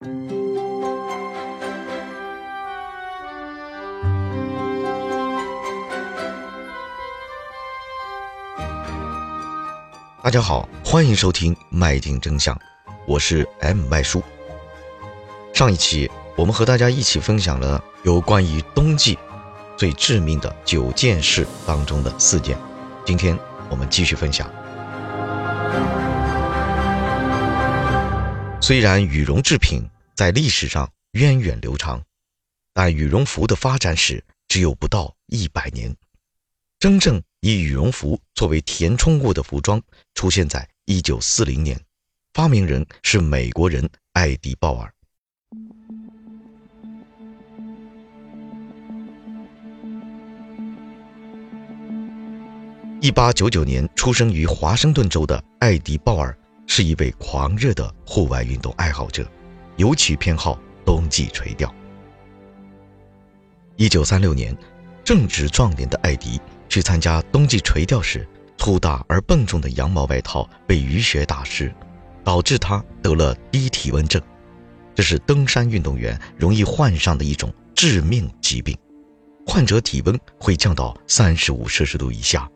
大家好，欢迎收听《迈进真相》，我是 M 麦叔。上一期我们和大家一起分享了有关于冬季最致命的九件事当中的四件，今天我们继续分享。虽然羽绒制品在历史上源远流长，但羽绒服的发展史只有不到一百年。真正以羽绒服作为填充物的服装出现在一九四零年，发明人是美国人艾迪·鲍尔。一八九九年出生于华盛顿州的艾迪·鲍尔是一位狂热的户外运动爱好者，尤其偏好冬季垂钓。一九三六年，正值壮年的艾迪。去参加冬季垂钓时，粗大而笨重的羊毛外套被雨雪打湿，导致他得了低体温症。这是登山运动员容易患上的一种致命疾病。患者体温会降到三十五摄氏度以下，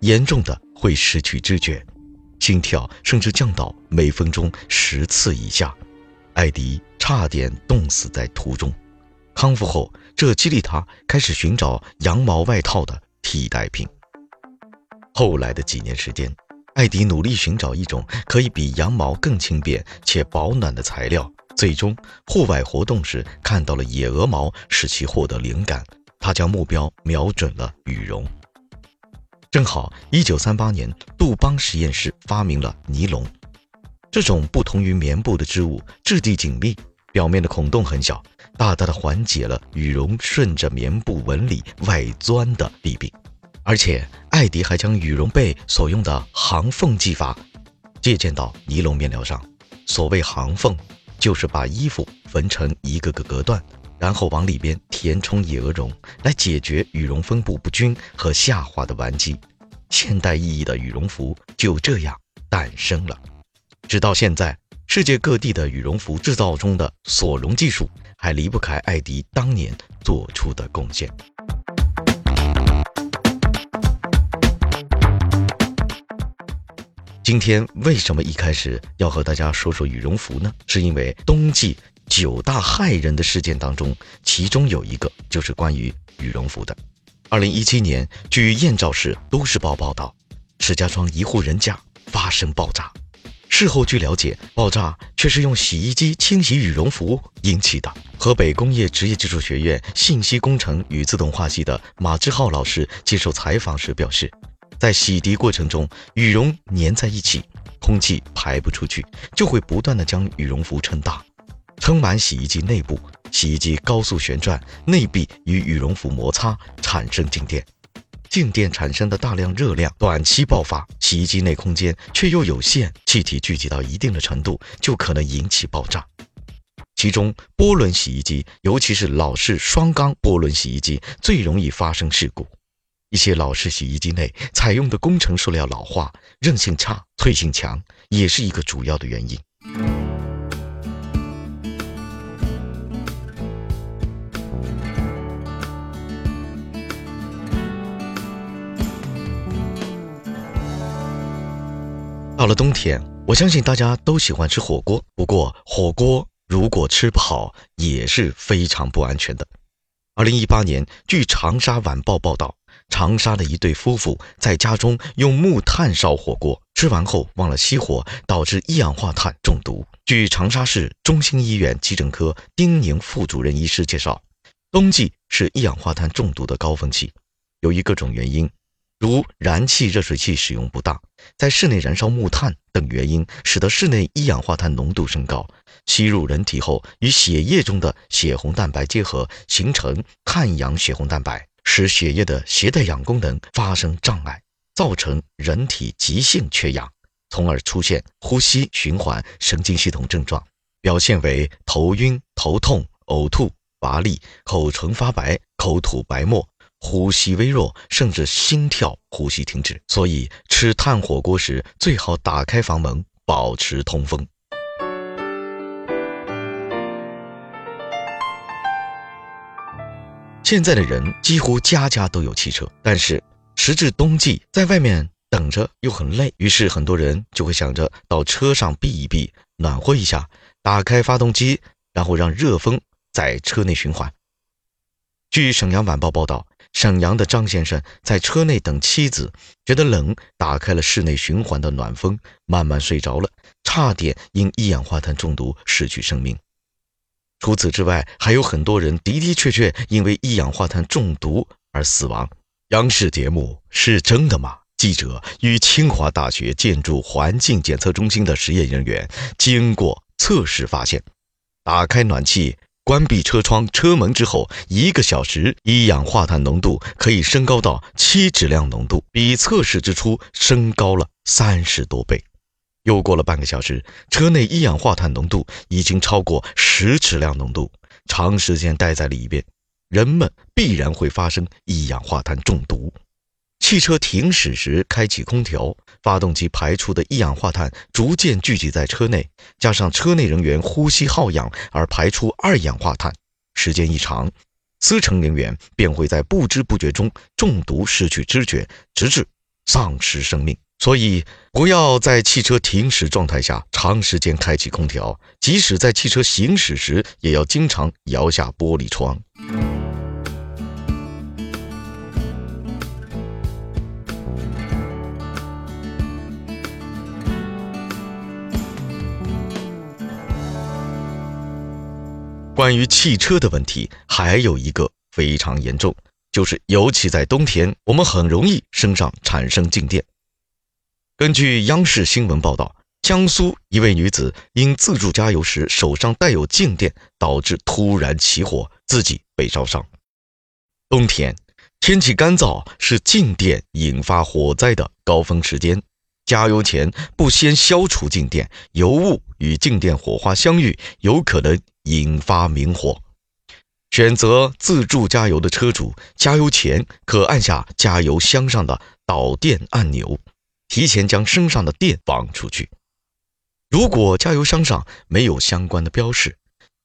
严重的会失去知觉，心跳甚至降到每分钟十次以下。艾迪差点冻死在途中。康复后，这激励他开始寻找羊毛外套的。替代品。后来的几年时间，艾迪努力寻找一种可以比羊毛更轻便且保暖的材料。最终，户外活动时看到了野鹅毛，使其获得灵感。他将目标瞄准了羽绒。正好，1938年，杜邦实验室发明了尼龙。这种不同于棉布的织物，质地紧密，表面的孔洞很小。大大的缓解了羽绒顺着棉布纹理外钻的弊病，而且艾迪还将羽绒被所用的行缝技法借鉴到尼龙面料上。所谓行缝，就是把衣服缝成一个个隔断，然后往里边填充野鹅绒，来解决羽绒分布不均和下滑的顽疾。现代意义的羽绒服就这样诞生了。直到现在，世界各地的羽绒服制造中的锁绒技术。还离不开艾迪当年做出的贡献。今天为什么一开始要和大家说说羽绒服呢？是因为冬季九大害人的事件当中，其中有一个就是关于羽绒服的。二零一七年，据燕赵市都市报报道，石家庄一户人家发生爆炸。事后据了解，爆炸却是用洗衣机清洗羽绒服引起的。河北工业职业技术学院信息工程与自动化系的马志浩老师接受采访时表示，在洗涤过程中，羽绒粘在一起，空气排不出去，就会不断的将羽绒服撑大，撑满洗衣机内部。洗衣机高速旋转，内壁与羽绒服摩擦，产生静电。静电产生的大量热量短期爆发，洗衣机内空间却又有限，气体聚集到一定的程度就可能引起爆炸。其中，波轮洗衣机，尤其是老式双缸波轮洗衣机，最容易发生事故。一些老式洗衣机内采用的工程塑料老化、韧性差、脆性强，也是一个主要的原因。到了冬天，我相信大家都喜欢吃火锅。不过，火锅如果吃不好，也是非常不安全的。二零一八年，据长沙晚报报道，长沙的一对夫妇在家中用木炭烧火锅，吃完后忘了熄火，导致一氧化碳中毒。据长沙市中心医院急诊科丁宁副主任医师介绍，冬季是一氧化碳中毒的高峰期，由于各种原因。如燃气热水器使用不当，在室内燃烧木炭等原因，使得室内一氧化碳浓度升高，吸入人体后与血液中的血红蛋白结合，形成碳氧血红蛋白，使血液的携带氧功能发生障碍，造成人体急性缺氧，从而出现呼吸循环神经系统症状，表现为头晕、头痛、呕吐、乏力、口唇发白、口吐白沫。呼吸微弱甚至心跳呼吸停止所以吃炭火锅时最好打开房门保持通风。现在的人几乎家家都有汽车但是时至冬季在外面等着又很累于是很多人就会想着到车上避一避暖和一下打开发动机然后让热风在车内循环。据沈阳晚报报道沈阳的张先生在车内等妻子，觉得冷，打开了室内循环的暖风，慢慢睡着了，差点因一氧化碳中毒失去生命。除此之外，还有很多人的的确确因为一氧化碳中毒而死亡。央视节目是真的吗？记者与清华大学建筑环境检测中心的实验人员经过测试发现，打开暖气、关闭车窗、车门之后，一个小时一氧化碳浓度可以升高到七质量浓度，比测试之初升高了三十多倍。又过了半个小时，车内一氧化碳浓度已经超过十质量浓度。长时间待在里边，人们必然会发生一氧化碳中毒。汽车停驶时开启空调，发动机排出的一氧化碳逐渐聚集在车内，加上车内人员呼吸耗氧而排出二氧化碳，时间一长，司乘人员便会在不知不觉中中毒，失去知觉，直至丧失生命。所以，不要在汽车停驶状态下长时间开启空调，即使在汽车行驶时，也要经常摇下玻璃窗。关于汽车的问题，还有一个非常严重，就是尤其在冬天，我们很容易身上产生静电。根据央视新闻报道，江苏一位女子因自助加油时手上带有静电，导致突然起火，自己被烧伤。冬天天气干燥，是静电引发火灾的高峰时间。加油前不先消除静电，油雾与静电火花相遇，有可能引发明火。选择自助加油的车主，加油前可按下加油箱上的导电按钮。提前将身上的电放出去。如果加油箱上没有相关的标识，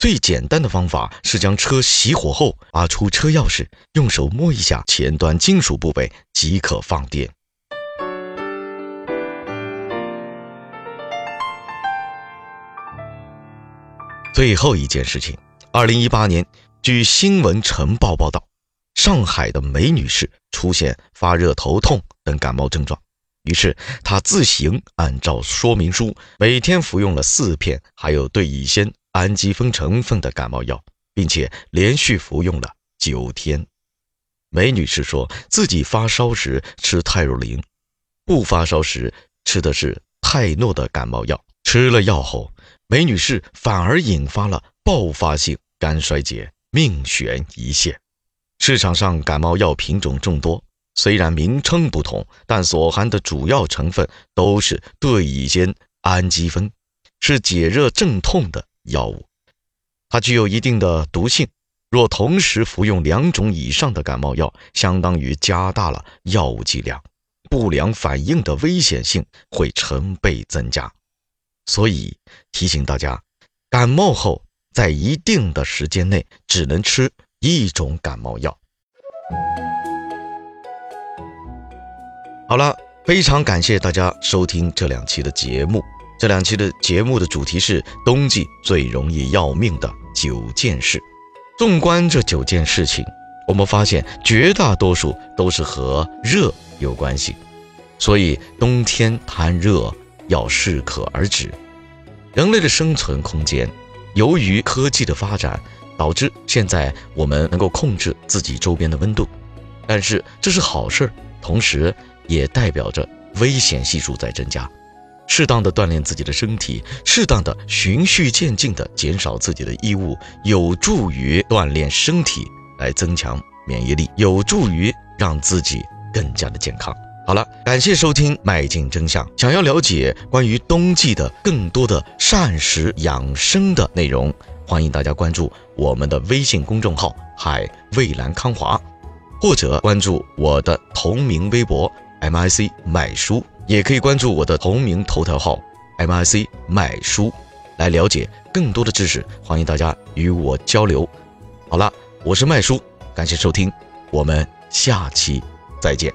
最简单的方法是将车熄火后，拔出车钥匙，用手摸一下前端金属部位即可放电。最后一件事情，二零一八年，据新闻晨报报道，上海的梅女士出现发热、头痛等感冒症状。于是她自行按照说明书，每天服用了四片含有对乙酰氨基酚成分的感冒药，并且连续服用了九天。梅女士说自己发烧时吃泰若灵，不发烧时吃的是泰诺的感冒药。吃了药后，梅女士反而引发了爆发性肝衰竭，命悬一线。市场上感冒药品种众多。虽然名称不同，但所含的主要成分都是对乙酰氨基酚，是解热镇痛的药物。它具有一定的毒性，若同时服用两种以上的感冒药，相当于加大了药物剂量，不良反应的危险性会成倍增加。所以提醒大家，感冒后在一定的时间内只能吃一种感冒药。好了，非常感谢大家收听这两期的节目。这两期的节目的主题是冬季最容易要命的九件事。纵观这九件事情，我们发现绝大多数都是和热有关系，所以冬天谈热要适可而止。人类的生存空间，由于科技的发展，导致现在我们能够控制自己周边的温度，但是这是好事儿，同时。也代表着危险系数在增加，适当的锻炼自己的身体，适当的循序渐进的减少自己的衣物，有助于锻炼身体，来增强免疫力，有助于让自己更加的健康。好了，感谢收听《迈进真相》。想要了解关于冬季的更多的膳食养生的内容，欢迎大家关注我们的微信公众号“海蔚蓝康华”，或者关注我的同名微博。mic 买书也可以关注我的同名头条号 mic 买书，来了解更多的知识。欢迎大家与我交流。好了，我是麦叔，感谢收听，我们下期再见。